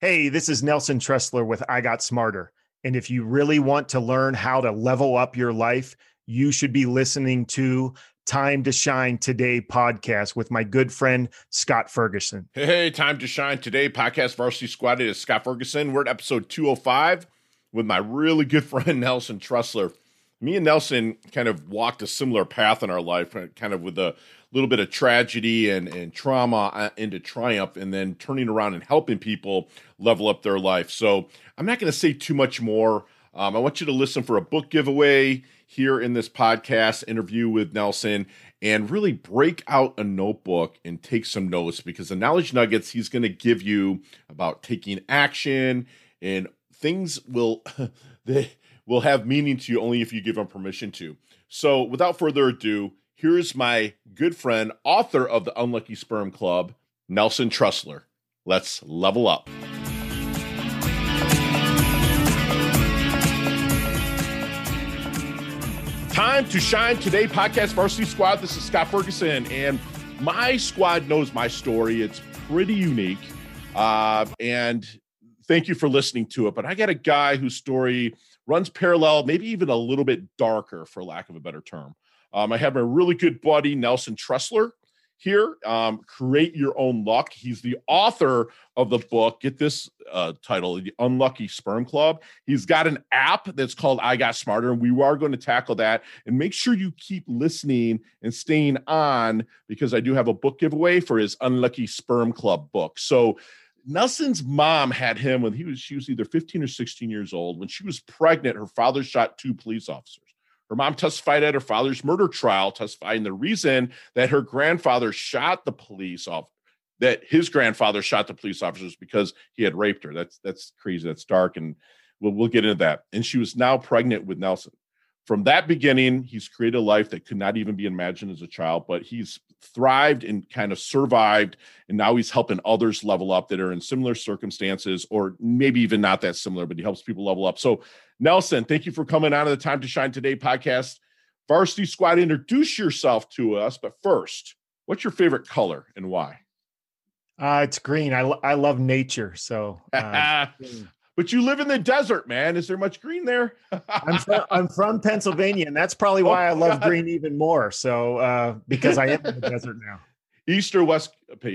Hey, this is Nelson Tressler with I Got Smarter. And if you really want to learn how to level up your life, you should be listening to Time to Shine Today podcast with my good friend Scott Ferguson. Hey, Time to Shine Today podcast Varsity Squad. It is Scott Ferguson. We're at episode 205 with my really good friend Nelson Tressler. Me and Nelson kind of walked a similar path in our life, kind of with a little bit of tragedy and, and trauma uh, into triumph and then turning around and helping people level up their life. So I'm not going to say too much more. Um, I want you to listen for a book giveaway here in this podcast interview with Nelson and really break out a notebook and take some notes because the knowledge nuggets he's going to give you about taking action and things will they will have meaning to you only if you give them permission to. So without further ado, here's my good friend, author of the Unlucky Sperm Club, Nelson Tressler. Let's level up. Time to shine today, podcast varsity squad. This is Scott Ferguson, and my squad knows my story. It's pretty unique, uh, and thank you for listening to it. But I got a guy whose story runs parallel, maybe even a little bit darker, for lack of a better term. Um, I have my really good buddy, Nelson Tressler, here. Um, Create Your Own Luck. He's the author of the book. Get this uh, title, The Unlucky Sperm Club. He's got an app that's called I Got Smarter, and we are going to tackle that. And make sure you keep listening and staying on because I do have a book giveaway for his Unlucky Sperm Club book. So, Nelson's mom had him when he was she was either 15 or 16 years old. When she was pregnant, her father shot two police officers. Her mom testified at her father's murder trial, testifying the reason that her grandfather shot the police off that his grandfather shot the police officers because he had raped her. That's that's crazy. That's dark, and we'll we'll get into that. And she was now pregnant with Nelson. From that beginning, he's created a life that could not even be imagined as a child, but he's thrived and kind of survived. And now he's helping others level up that are in similar circumstances, or maybe even not that similar, but he helps people level up. So Nelson, thank you for coming on to the Time to Shine Today podcast. Varsity Squad, introduce yourself to us. But first, what's your favorite color and why? Uh, it's green. I, I love nature. So, uh, but you live in the desert, man. Is there much green there? I'm, from, I'm from Pennsylvania, and that's probably why oh, I love God. green even more. So, uh, because I am in the desert now. East or West PA?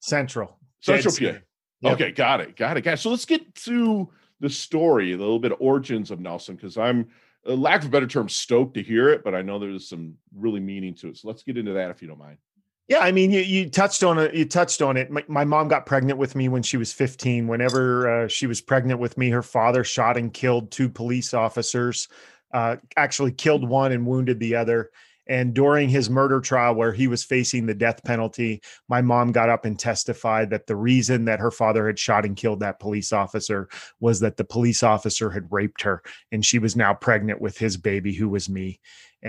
Central. Central PA. Yep. Okay, got it. Got it. Got it. So let's get to the story, a little bit of origins of Nelson, because I'm, lack of a better term, stoked to hear it, but I know there's some really meaning to it. So let's get into that if you don't mind. Yeah, I mean, you, you touched on it. You touched on it. My, my mom got pregnant with me when she was 15. Whenever uh, she was pregnant with me, her father shot and killed two police officers. Uh, actually, killed one and wounded the other. And during his murder trial, where he was facing the death penalty, my mom got up and testified that the reason that her father had shot and killed that police officer was that the police officer had raped her, and she was now pregnant with his baby, who was me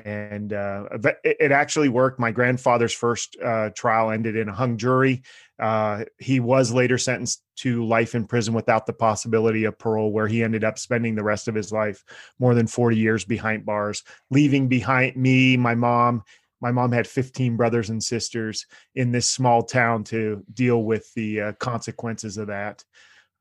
and uh, it actually worked. My grandfather's first uh, trial ended in a hung jury. Uh, he was later sentenced to life in prison without the possibility of parole, where he ended up spending the rest of his life, more than 40 years behind bars, leaving behind me, my mom. My mom had 15 brothers and sisters in this small town to deal with the uh, consequences of that.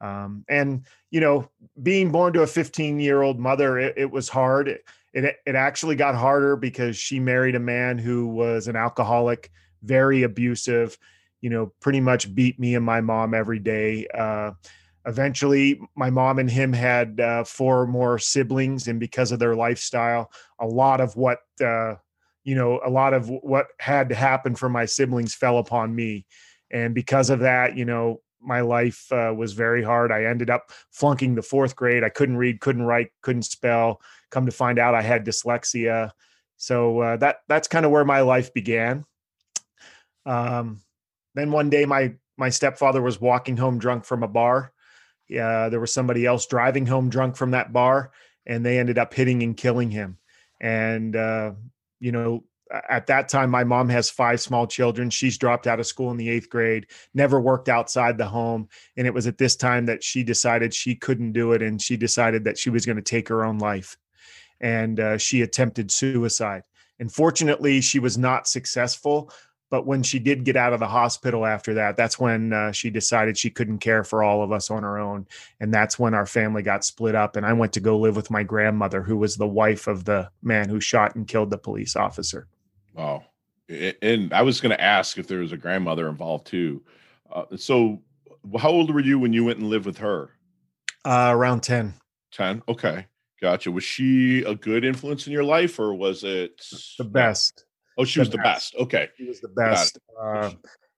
Um, and you know, being born to a 15 year old mother, it, it was hard it it actually got harder because she married a man who was an alcoholic, very abusive, you know, pretty much beat me and my mom every day. Uh, eventually, my mom and him had uh, four more siblings, and because of their lifestyle, a lot of what uh, you know, a lot of what had to happen for my siblings fell upon me, and because of that, you know, my life uh, was very hard. I ended up flunking the fourth grade. I couldn't read, couldn't write, couldn't spell. Come to find out, I had dyslexia. So uh, that that's kind of where my life began. Um, then one day, my my stepfather was walking home drunk from a bar. Yeah, there was somebody else driving home drunk from that bar, and they ended up hitting and killing him. And uh, you know, at that time my mom has five small children she's dropped out of school in the eighth grade never worked outside the home and it was at this time that she decided she couldn't do it and she decided that she was going to take her own life and uh, she attempted suicide and fortunately she was not successful but when she did get out of the hospital after that, that's when uh, she decided she couldn't care for all of us on her own. And that's when our family got split up. And I went to go live with my grandmother, who was the wife of the man who shot and killed the police officer. Wow. And I was going to ask if there was a grandmother involved too. Uh, so, how old were you when you went and lived with her? Uh, around 10. 10. Okay. Gotcha. Was she a good influence in your life or was it the best? Oh, she the was the best. best. Okay. She was the best. Uh,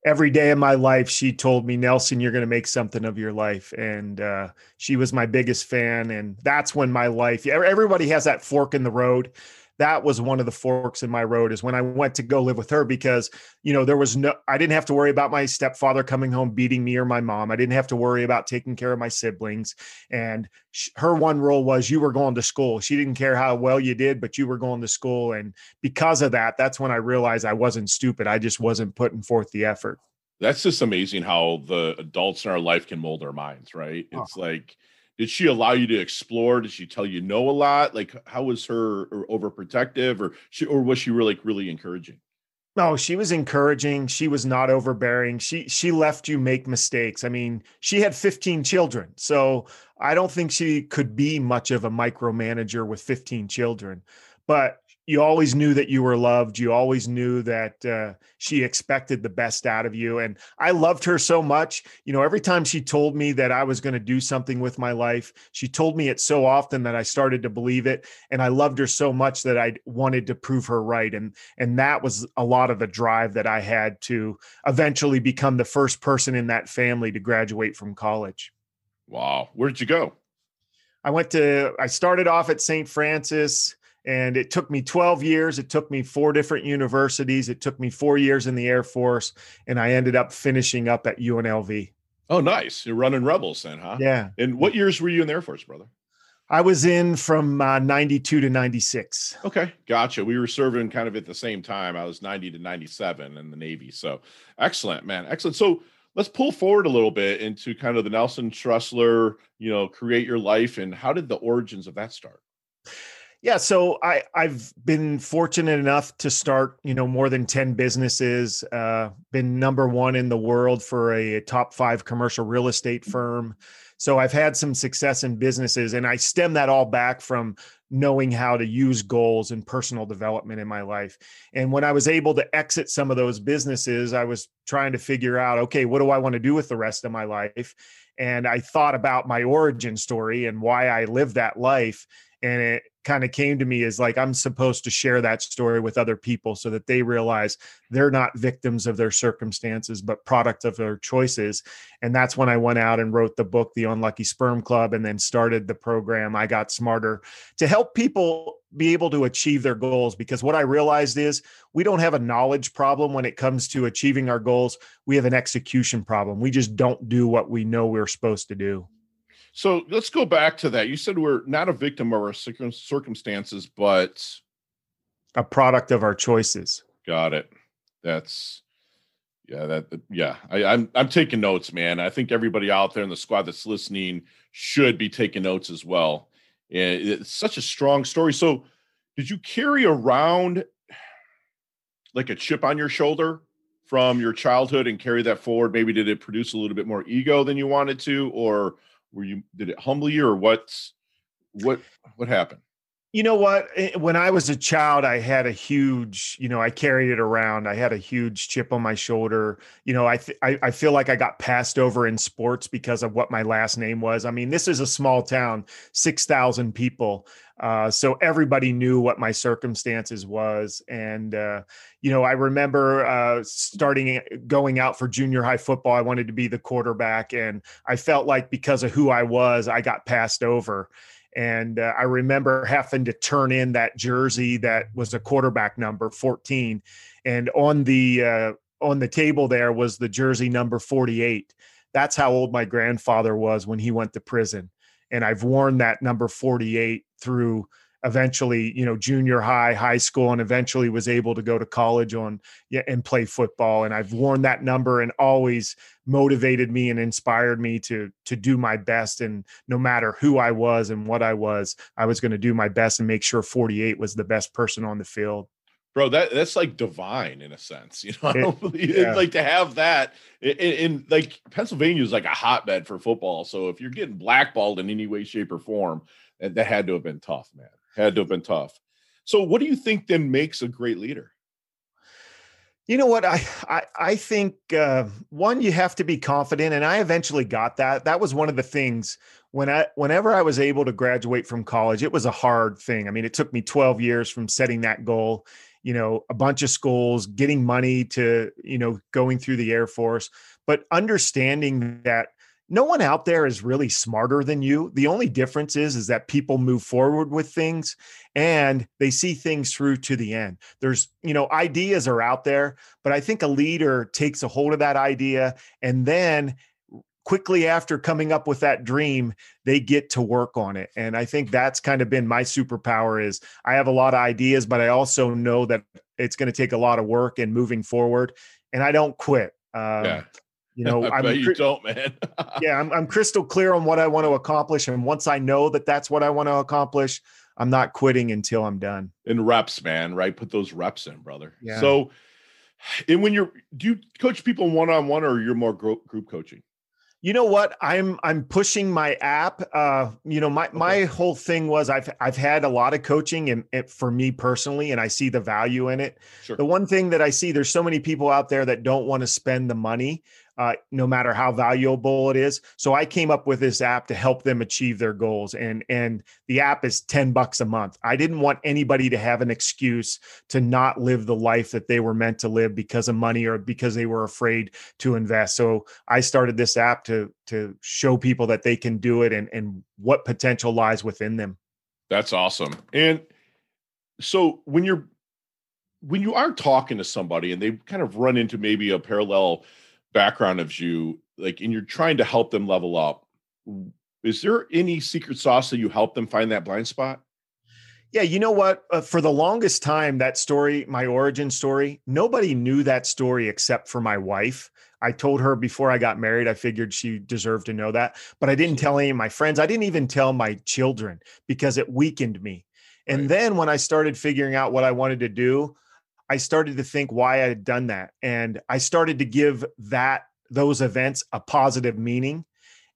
every day of my life, she told me, Nelson, you're going to make something of your life. And uh, she was my biggest fan. And that's when my life, everybody has that fork in the road that was one of the forks in my road is when I went to go live with her because, you know, there was no, I didn't have to worry about my stepfather coming home beating me or my mom. I didn't have to worry about taking care of my siblings. And sh- her one rule was you were going to school. She didn't care how well you did, but you were going to school. And because of that, that's when I realized I wasn't stupid. I just wasn't putting forth the effort. That's just amazing how the adults in our life can mold our minds, right? Uh-huh. It's oh. like, did she allow you to explore? Did she tell you no a lot? Like, how was her overprotective, or she, or was she really really encouraging? No, she was encouraging. She was not overbearing. She she left you make mistakes. I mean, she had 15 children. So I don't think she could be much of a micromanager with 15 children. But you always knew that you were loved. You always knew that uh, she expected the best out of you. And I loved her so much. You know, every time she told me that I was going to do something with my life, she told me it so often that I started to believe it. And I loved her so much that I wanted to prove her right. And and that was a lot of the drive that I had to eventually become the first person in that family to graduate from college. Wow. Where did you go? I went to, I started off at St. Francis and it took me 12 years. It took me four different universities. It took me four years in the Air Force. And I ended up finishing up at UNLV. Oh, nice. You're running Rebels then, huh? Yeah. And what years were you in the Air Force, brother? I was in from uh, 92 to 96. Okay. Gotcha. We were serving kind of at the same time. I was 90 to 97 in the Navy. So excellent, man. Excellent. So let's pull forward a little bit into kind of the Nelson Tressler, you know, create your life and how did the origins of that start? Yeah, so I I've been fortunate enough to start, you know, more than 10 businesses, uh been number 1 in the world for a top 5 commercial real estate firm. So I've had some success in businesses and I stem that all back from knowing how to use goals and personal development in my life. And when I was able to exit some of those businesses, I was trying to figure out, okay, what do I want to do with the rest of my life? And I thought about my origin story and why I lived that life and it kind of came to me as like I'm supposed to share that story with other people so that they realize they're not victims of their circumstances but product of their choices. And that's when I went out and wrote the book The Unlucky Sperm Club and then started the program I got smarter to help people be able to achieve their goals. Because what I realized is we don't have a knowledge problem when it comes to achieving our goals. We have an execution problem. We just don't do what we know we're supposed to do so let's go back to that. You said we're not a victim of our circumstances, but a product of our choices. Got it. That's yeah, that yeah. I, I'm I'm taking notes, man. I think everybody out there in the squad that's listening should be taking notes as well. And it's such a strong story. So, did you carry around like a chip on your shoulder from your childhood and carry that forward? Maybe did it produce a little bit more ego than you wanted to, or were you did it humble you or what's what what happened you know what? Eh, when i was a child i had a huge you know i carried it around. I had a huge chip on my shoulder. You know i th- I, I feel like i got passed over in sports because of what my last name was. I mean this is a small town 6000 people uh, so everybody knew what my circumstances was. And uh, you know i remember uh, starting going out for junior high football i wanted to be the quarterback and i felt like because of who i was i got passed over and uh, I remember having to turn in that jersey that was a quarterback number 14. And on the uh, on the table there was the jersey number 48. That's how old my grandfather was when he went to prison. And I've worn that number 48 through eventually you know junior high high school and eventually was able to go to college on yeah and play football. And i've worn that number and always motivated me and inspired me to to do my best. And no matter who i was and what i was i was going to do my best and make sure 48 was the best person on the field. Bro that that's like divine in a sense you know? I don't believe yeah. like to have that in, in, like pennsylvania is like a hotbed for football. So if you're getting blackballed in any way shape or form that, that had to have been tough man had to have been tough so what do you think then makes a great leader you know what I I, I think uh, one you have to be confident, and I eventually got that. That was one of the things when I whenever I was able to graduate from college. It was a hard thing. I mean, it took me twelve years from setting that goal. You know, a bunch of schools, getting money to you know going through the Air Force, but understanding that no one out there is really smarter than you. The only difference is is that people move forward with things and they see things through to the end. There's you know ideas are out there but i think a leader takes a hold of that idea and then quickly after coming up with that dream they get to work on it. And i think that's kind of been my superpower is i have a lot of ideas but i also know that it's going to take a lot of work and moving forward and i don't quit. Um, yeah you know, I am you don't, man. yeah, I'm, I'm crystal clear on what I want to accomplish, and once I know that that's what I want to accomplish, I'm not quitting until I'm done. In reps, man, right? Put those reps in, brother. Yeah. So, and when you're, do you coach people one on one, or you're more group group coaching? You know what? I'm I'm pushing my app. Uh, you know, my okay. my whole thing was I've I've had a lot of coaching and, and, for me personally, and I see the value in it. Sure. The one thing that I see, there's so many people out there that don't want to spend the money uh, no matter how valuable it is. So I came up with this app to help them achieve their goals, and and the app is ten bucks a month. I didn't want anybody to have an excuse to not live the life that they were meant to live because of money or because they were afraid to invest. So I started this app to to show people that they can do it and and what potential lies within them. That's awesome. And so when you're when you are talking to somebody and they kind of run into maybe a parallel background of you, like, and you're trying to help them level up, is there any secret sauce that you help them find that blind spot? Yeah, you know what? Uh, for the longest time, that story, my origin story, nobody knew that story except for my wife. I told her before I got married, I figured she deserved to know that, but I didn't tell any of my friends. I didn't even tell my children because it weakened me. And right. then when I started figuring out what I wanted to do, I started to think why I had done that. And I started to give that those events a positive meaning.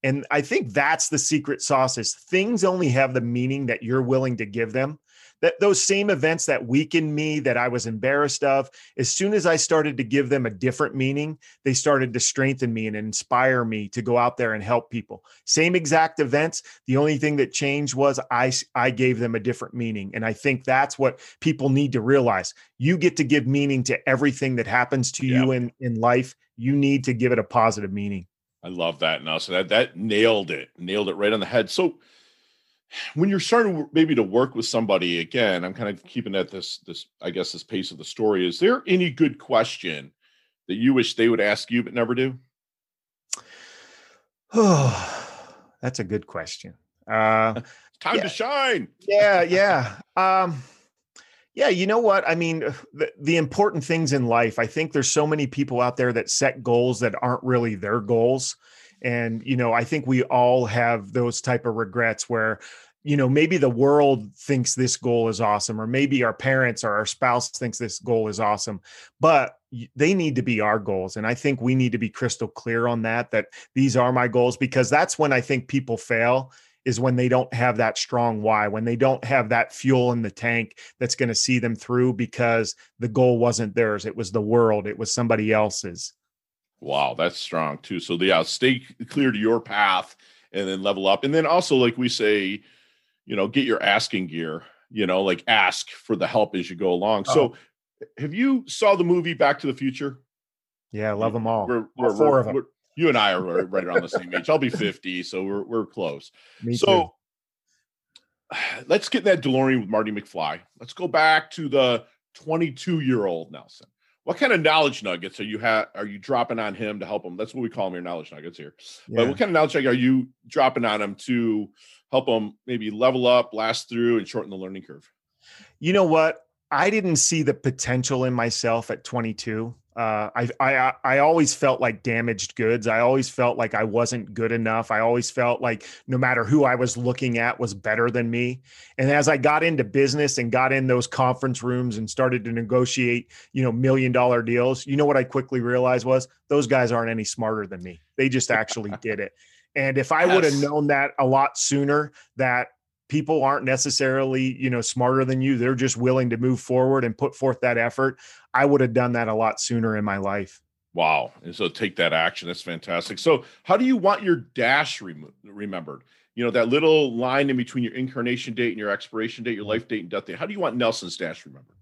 And I think that's the secret sauce is things only have the meaning that you're willing to give them that those same events that weakened me that I was embarrassed of, as soon as I started to give them a different meaning, they started to strengthen me and inspire me to go out there and help people. Same exact events. The only thing that changed was I I gave them a different meaning. And I think that's what people need to realize. You get to give meaning to everything that happens to yeah. you in, in life. You need to give it a positive meaning. I love that. Now, so that that nailed it, nailed it right on the head. So when you're starting maybe to work with somebody again i'm kind of keeping at this this i guess this pace of the story is there any good question that you wish they would ask you but never do? Oh that's a good question. Uh time yeah. to shine! yeah yeah um yeah you know what? I mean the, the important things in life i think there's so many people out there that set goals that aren't really their goals and you know i think we all have those type of regrets where you know maybe the world thinks this goal is awesome or maybe our parents or our spouse thinks this goal is awesome but they need to be our goals and i think we need to be crystal clear on that that these are my goals because that's when i think people fail is when they don't have that strong why when they don't have that fuel in the tank that's going to see them through because the goal wasn't theirs it was the world it was somebody else's wow that's strong too so yeah stay clear to your path and then level up and then also like we say you know, get your asking gear, you know, like ask for the help as you go along. Oh. So uh-huh. have you saw the movie Back to the Future? Yeah, I love them all. We're, we're, all 4 we're, of them. you and I are right around the same age. I'll be 50, so we're we're close. Me so too. let's get that DeLorean with Marty McFly. Let's go back to the 22 year old Nelson. What kind of knowledge nuggets are you ha- are you dropping on him to help him? That's what we call them your knowledge nuggets here. Yeah. But what kind of knowledge are you dropping on him to help him maybe level up, last through, and shorten the learning curve? You know what? I didn't see the potential in myself at 22. Uh, I, I I always felt like damaged goods. I always felt like I wasn't good enough. I always felt like no matter who I was looking at was better than me. And as I got into business and got in those conference rooms and started to negotiate, you know, million dollar deals, you know what I quickly realized was those guys aren't any smarter than me. They just actually did it. And if I yes. would have known that a lot sooner, that people aren't necessarily you know smarter than you they're just willing to move forward and put forth that effort i would have done that a lot sooner in my life. Wow. And so take that action. That's fantastic. So how do you want your dash rem- remembered? You know that little line in between your incarnation date and your expiration date your mm-hmm. life date and death date how do you want nelson's dash remembered?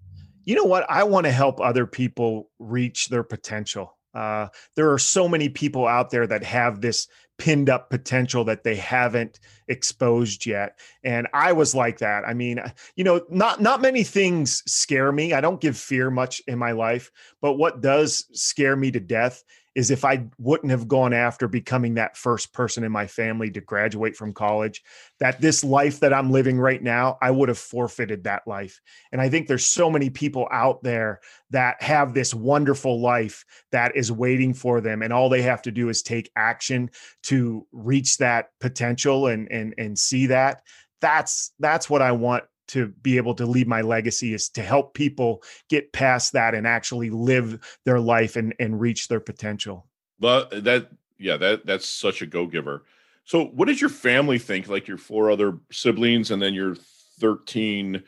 You know what? I want to help other people reach their potential uh, there are so many people out there that have this pinned up potential that they haven't exposed yet. And i was like that. I mean you know not not many things scare me. I don't give fear much in my life but what does scare me to death is if I wouldn't have gone after becoming that first person in my family to graduate from college, that this life that I'm living right now, I would have forfeited that life. And I think there's so many people out there that have this wonderful life that is waiting for them. And all they have to do is take action to reach that potential and and and see that. That's that's what I want to be able to leave my legacy is to help people get past that and actually live their life and and reach their potential. But that yeah, that that's such a go giver. So what does your family think? Like your four other siblings and then your 13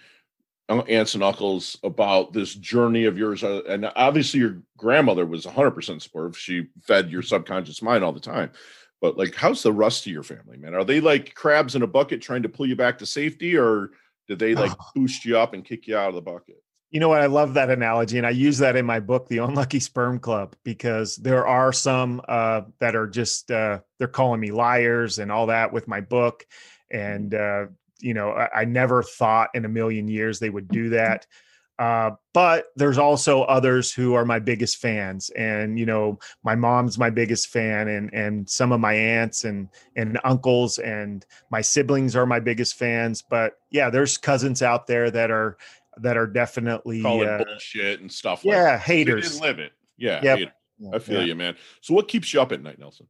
aunts and uncles about this journey of yours uh, and obviously your grandmother was 100% supportive she fed your subconscious mind all the time but like how's the rest of your family man are they like crabs in a bucket trying to pull you back to safety or did they like oh. boost you up and kick you out of the bucket? You know what? I love that analogy, and I use that in my book, The Unlucky Sperm Club, because there are some uh, that are just uh, they're calling me liars and all that with my book, and uh, you know I, I never thought in a million years they would do that. Uh, but there's also others who are my biggest fans, and you know, my mom's my biggest fan, and and some of my aunts and and uncles and my siblings are my biggest fans. But yeah, there's cousins out there that are that are definitely calling uh, bullshit and stuff. Like yeah, like haters. didn't live it. Yeah, yep. I feel yeah. you, man. So, what keeps you up at night, Nelson?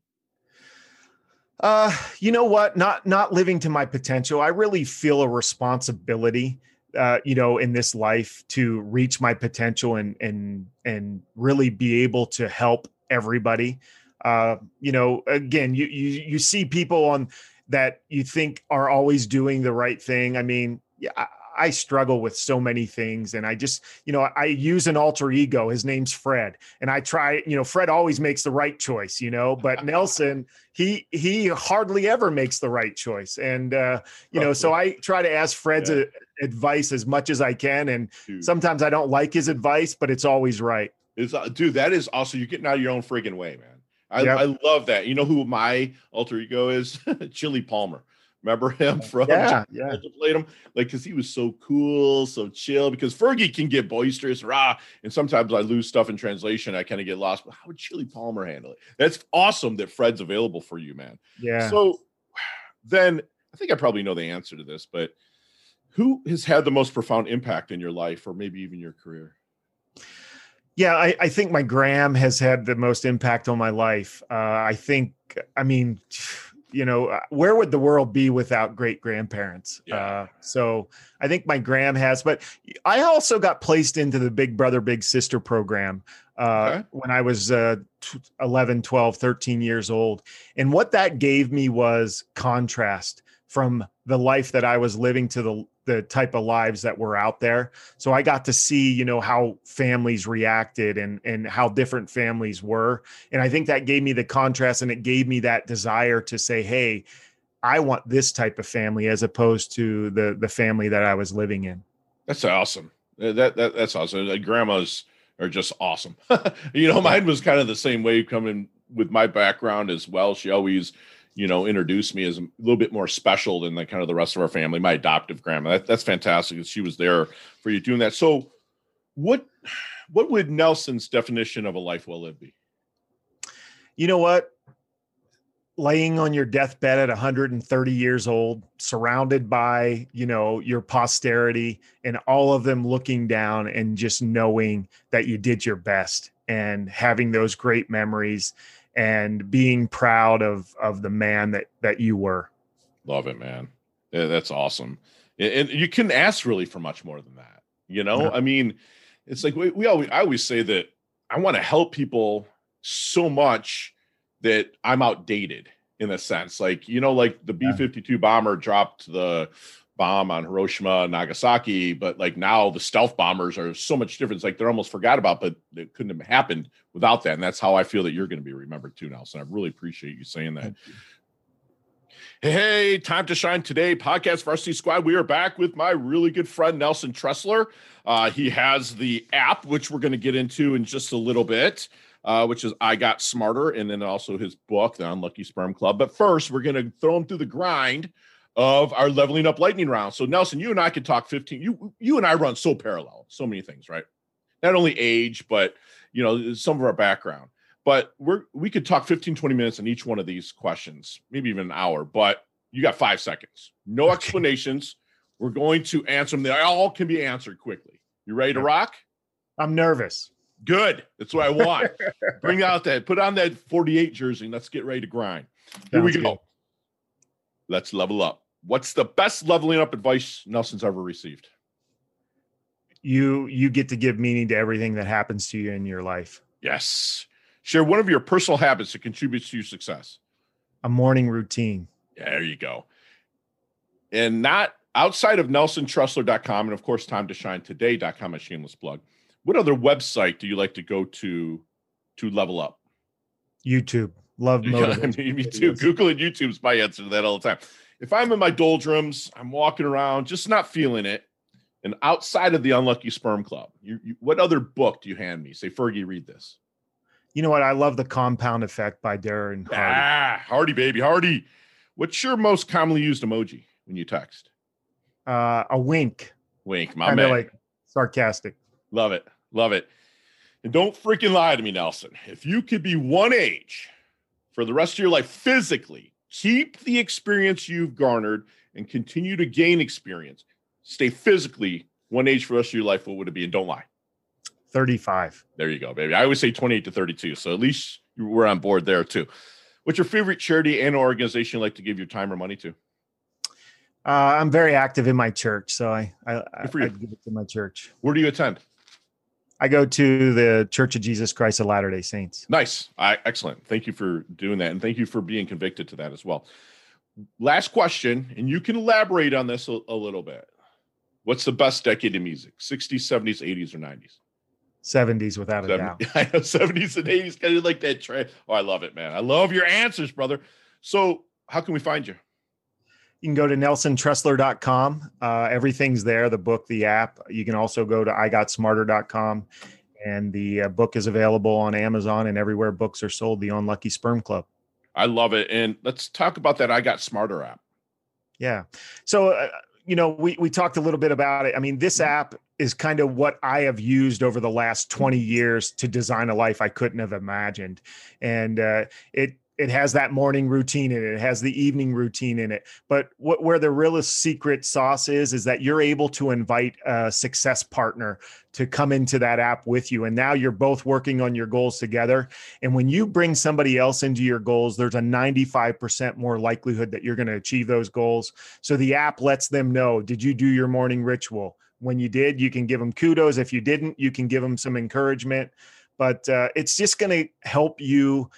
Uh, you know what? Not not living to my potential. I really feel a responsibility uh, you know, in this life to reach my potential and and and really be able to help everybody. Uh, you know, again, you you you see people on that you think are always doing the right thing. I mean, yeah, I, struggle with so many things and I just, you know, I use an alter ego. His name's Fred. And I try, you know, Fred always makes the right choice, you know, but Nelson, he he hardly ever makes the right choice. And uh, you know, so I try to ask Fred's yeah. advice as much as I can. And dude. sometimes I don't like his advice, but it's always right. It's uh, dude, that is also you're getting out of your own friggin' way, man. I, yep. I love that. You know who my alter ego is? Chili Palmer. Remember him from yeah, yeah. played him like because he was so cool, so chill. Because Fergie can get boisterous, rah, and sometimes I lose stuff in translation. I kind of get lost. But how would Chili Palmer handle it? That's awesome that Fred's available for you, man. Yeah. So then I think I probably know the answer to this, but who has had the most profound impact in your life, or maybe even your career? Yeah, I, I think my Gram has had the most impact on my life. Uh, I think, I mean you know, uh, where would the world be without great grandparents? Yeah. Uh, so I think my gram has, but I also got placed into the Big Brother, Big Sister program uh, okay. when I was uh, 11, 12, 13 years old. And what that gave me was contrast from the life that I was living to the the type of lives that were out there. So I got to see, you know, how families reacted and and how different families were. And I think that gave me the contrast and it gave me that desire to say, "Hey, I want this type of family as opposed to the the family that I was living in." That's awesome. Uh, that, that that's awesome. Like uh, grandmas are just awesome. you know, mine was kind of the same way coming with my background as well. She always you know, introduced me as a little bit more special than the kind of the rest of our family. My adoptive grandma. That, that's fantastic. She was there for you doing that. So, what what would Nelson's definition of a life well lived be? You know what? Laying on your deathbed at 130 years old, surrounded by, you know, your posterity and all of them looking down and just knowing that you did your best and having those great memories and being proud of of the man that that you were. Love it, man. Yeah, that's awesome. And you couldn't ask really for much more than that. You know, I mean, it's like we, we always I always say that I want to help people so much that I'm outdated in a sense. Like, you know, like the B 52 bomber dropped the bomb on Hiroshima Nagasaki, but like now the stealth bombers are so much different. It's like they're almost forgot about, but it couldn't have happened without that. And that's how I feel that you're going to be remembered too, Nelson. I really appreciate you saying that. Hey, time to shine today. Podcast Varsity Squad. We are back with my really good friend Nelson Tressler. Uh, he has the app, which we're going to get into in just a little bit, uh, which is I Got Smarter, and then also his book, The Unlucky Sperm Club. But first, we're going to throw him through the grind of our leveling up lightning round. So Nelson, you and I could talk 15. You you and I run so parallel, so many things, right? Not only age, but you know, some of our background. But we're we could talk 15, 20 minutes on each one of these questions, maybe even an hour, but you got five seconds. No okay. explanations. We're going to answer them. They all can be answered quickly. You ready to rock? I'm nervous. Good. That's what I want. Bring out that, put on that 48 jersey, and let's get ready to grind. Here Sounds we go. Good. Let's level up. What's the best leveling up advice Nelson's ever received? You you get to give meaning to everything that happens to you in your life. Yes. Share one of your personal habits that contributes to your success. A morning routine. There you go. And not outside of nelsontressler.com and of course time to shine today.com a shameless plug. What other website do you like to go to to level up? YouTube. Love motivation. me too. Google and YouTube's my answer to that all the time if I'm in my doldrums, I'm walking around, just not feeling it, and outside of the Unlucky Sperm Club, you, you, what other book do you hand me? Say, Fergie, read this. You know what? I love the Compound Effect by Darren Hardy. Ah, Hardy, baby, Hardy. What's your most commonly used emoji when you text? Uh, a wink. Wink, my man. Like sarcastic. Love it, love it. And don't freaking lie to me, Nelson. If you could be one age for the rest of your life physically, keep the experience you've garnered and continue to gain experience. Stay physically one age for the rest of your life. What would it be? And don't lie. 35. There you go, baby. I always say 28 to 32. So at least we're on board there too. What's your favorite charity and organization you like to give your time or money to? Uh, I'm very active in my church, so I I, I, I give it to my church. Where do you attend? I go to the Church of Jesus Christ of Latter day Saints. Nice. I, excellent. Thank you for doing that. And thank you for being convicted to that as well. Last question, and you can elaborate on this a, a little bit. What's the best decade of music? 60s, 70s, 80s, or 90s? 70s without a 70, doubt. I know 70s and 80s kind of like that trend. Oh, I love it, man. I love your answers, brother. So, how can we find you? You can go to nelsontressler.com. Uh, everything's there the book, the app. You can also go to igotsmarter.com. And the uh, book is available on Amazon and everywhere books are sold, The Unlucky Sperm Club. I love it. And let's talk about that I Got Smarter app. Yeah. So, uh, you know, we, we talked a little bit about it. I mean, this app is kind of what I have used over the last 20 years to design a life I couldn't have imagined. And uh, it it has that morning routine in it. It has the evening routine in it. But what where the real secret sauce is is that you're able to invite a success partner to come into that app with you. And now you're both working on your goals together. And when you bring somebody else into your goals, there's a 95% more likelihood that you're going to achieve those goals. So the app lets them know, did you do your morning ritual? When you did, you can give them kudos. If you didn't, you can give them some encouragement. But uh, it's just going to help you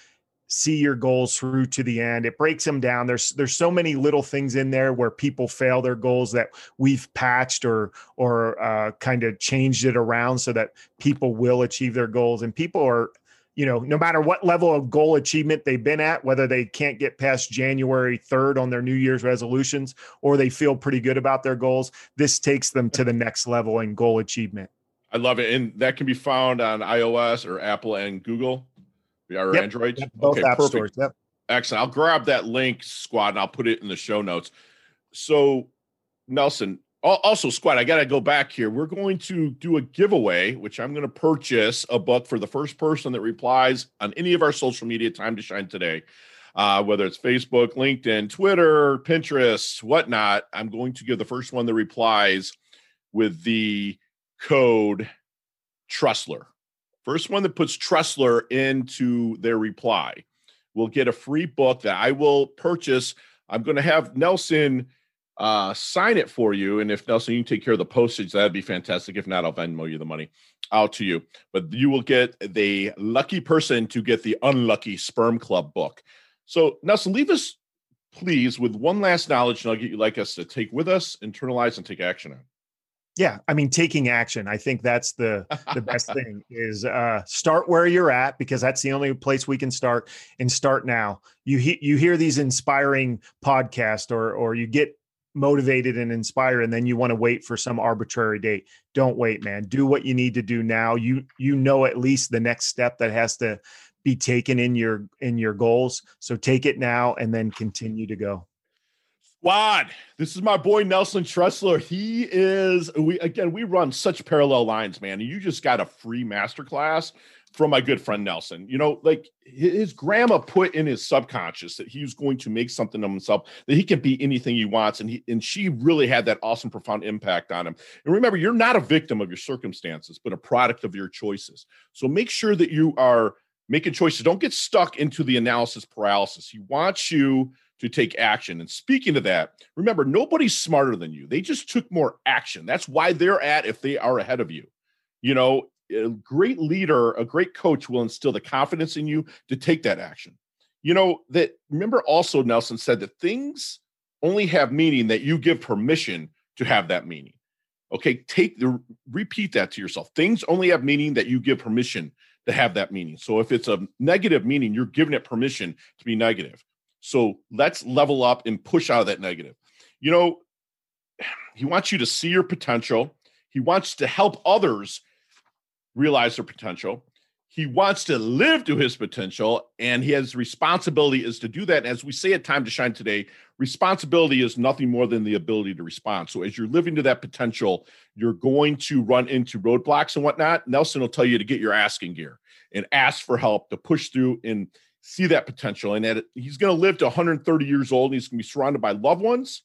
see your goals through to the end. It breaks them down. There's there's so many little things in there where people fail their goals that we've patched or or uh, kind of changed it around so that people will achieve their goals. And people are, you know, no matter what level of goal achievement they've been at, whether they can't get past January 3rd on their New Year's resolutions or they feel pretty good about their goals, this takes them to the next level in goal achievement. I love it. And that can be found on iOS or Apple and Google our yep. Androids. Yep, both okay, app perfect. stores. Yep. Excellent. I'll grab that link, squad, and I'll put it in the show notes. So, Nelson, also, squad, I got to go back here. We're going to do a giveaway, which I'm going to purchase a book for the first person that replies on any of our social media. Time to shine today. Uh, whether it's Facebook, LinkedIn, Twitter, Pinterest, whatnot, I'm going to give the first one that replies with the code Tressler First one that puts Tressler into their reply will get a free book that I will purchase. I'm going to have Nelson uh, sign it for you. And if Nelson, you can take care of the postage, that'd be fantastic. If not, I'll Venmo you the money out to you. But you will get the lucky person to get the unlucky sperm club book. So Nelson, leave us please with one last knowledge nugget you'd like us to take with us, internalize, and take action on. Yeah, I mean, taking action. I think that's the the best thing is uh, start where you're at because that's the only place we can start and start now. You he, you hear these inspiring podcasts or or you get motivated and inspired and then you want to wait for some arbitrary date don't wait man do what you need to do now you you know at least the next step that has to be taken in your in your goals so take it now and then continue to go squad this is my boy nelson tressler he is we again we run such parallel lines man you just got a free masterclass from my good friend Nelson. You know, like his grandma put in his subconscious that he was going to make something of himself, that he can be anything he wants. And he and she really had that awesome, profound impact on him. And remember, you're not a victim of your circumstances, but a product of your choices. So make sure that you are making choices. Don't get stuck into the analysis paralysis. He wants you to take action. And speaking of that, remember, nobody's smarter than you. They just took more action. That's why they're at if they are ahead of you. You know, a great leader, a great coach will instill the confidence in you to take that action. You know, that remember also Nelson said that things only have meaning that you give permission to have that meaning. Okay, take the repeat that to yourself. Things only have meaning that you give permission to have that meaning. So if it's a negative meaning, you're giving it permission to be negative. So let's level up and push out of that negative. You know, he wants you to see your potential. He wants to help others realize their potential. He wants to live to his potential, and his responsibility is to do that. As we say at Time to Shine today, responsibility is nothing more than the ability to respond. So, as you're living to that potential, you're going to run into roadblocks and whatnot. Nelson will tell you to get your asking gear and ask for help to push through and see that potential. And that he's going to live to 130 years old, and he's going to be surrounded by loved ones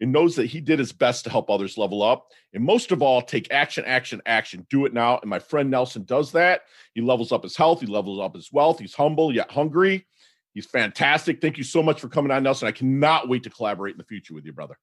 and knows that he did his best to help others level up. And most of all, take action, action, action. Do it now. And my friend Nelson does that. He levels up his health, he levels up his wealth. He's humble yet hungry. He's fantastic. Thank you so much for coming on, Nelson. I cannot wait to collaborate in the future with you, brother.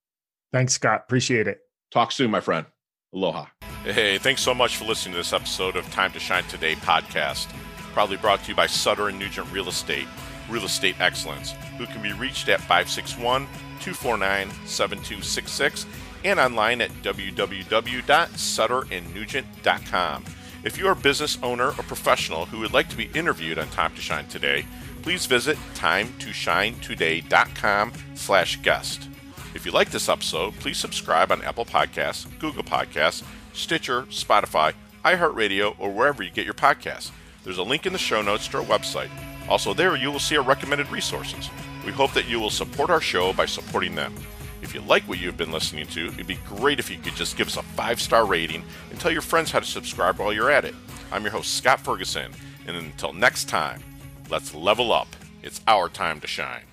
Thanks, Scott. Appreciate it. Talk soon, my friend. Aloha. Hey, thanks so much for listening to this episode of Time to Shine Today podcast. Probably brought to you by Sutter and Nugent Real Estate, Real Estate Excellence, who can be reached at 561- 249 7266 and online at www.sutterandnugent.com. If you are a business owner or professional who would like to be interviewed on Time to Shine Today, please visit timetoshinetoday.com slash guest. If you like this episode, please subscribe on Apple Podcasts, Google Podcasts, Stitcher, Spotify, iHeartRadio, or wherever you get your podcasts. There's a link in the show notes to our website. Also, there you will see our recommended resources. We hope that you will support our show by supporting them. If you like what you've been listening to, it'd be great if you could just give us a five star rating and tell your friends how to subscribe while you're at it. I'm your host, Scott Ferguson, and until next time, let's level up. It's our time to shine.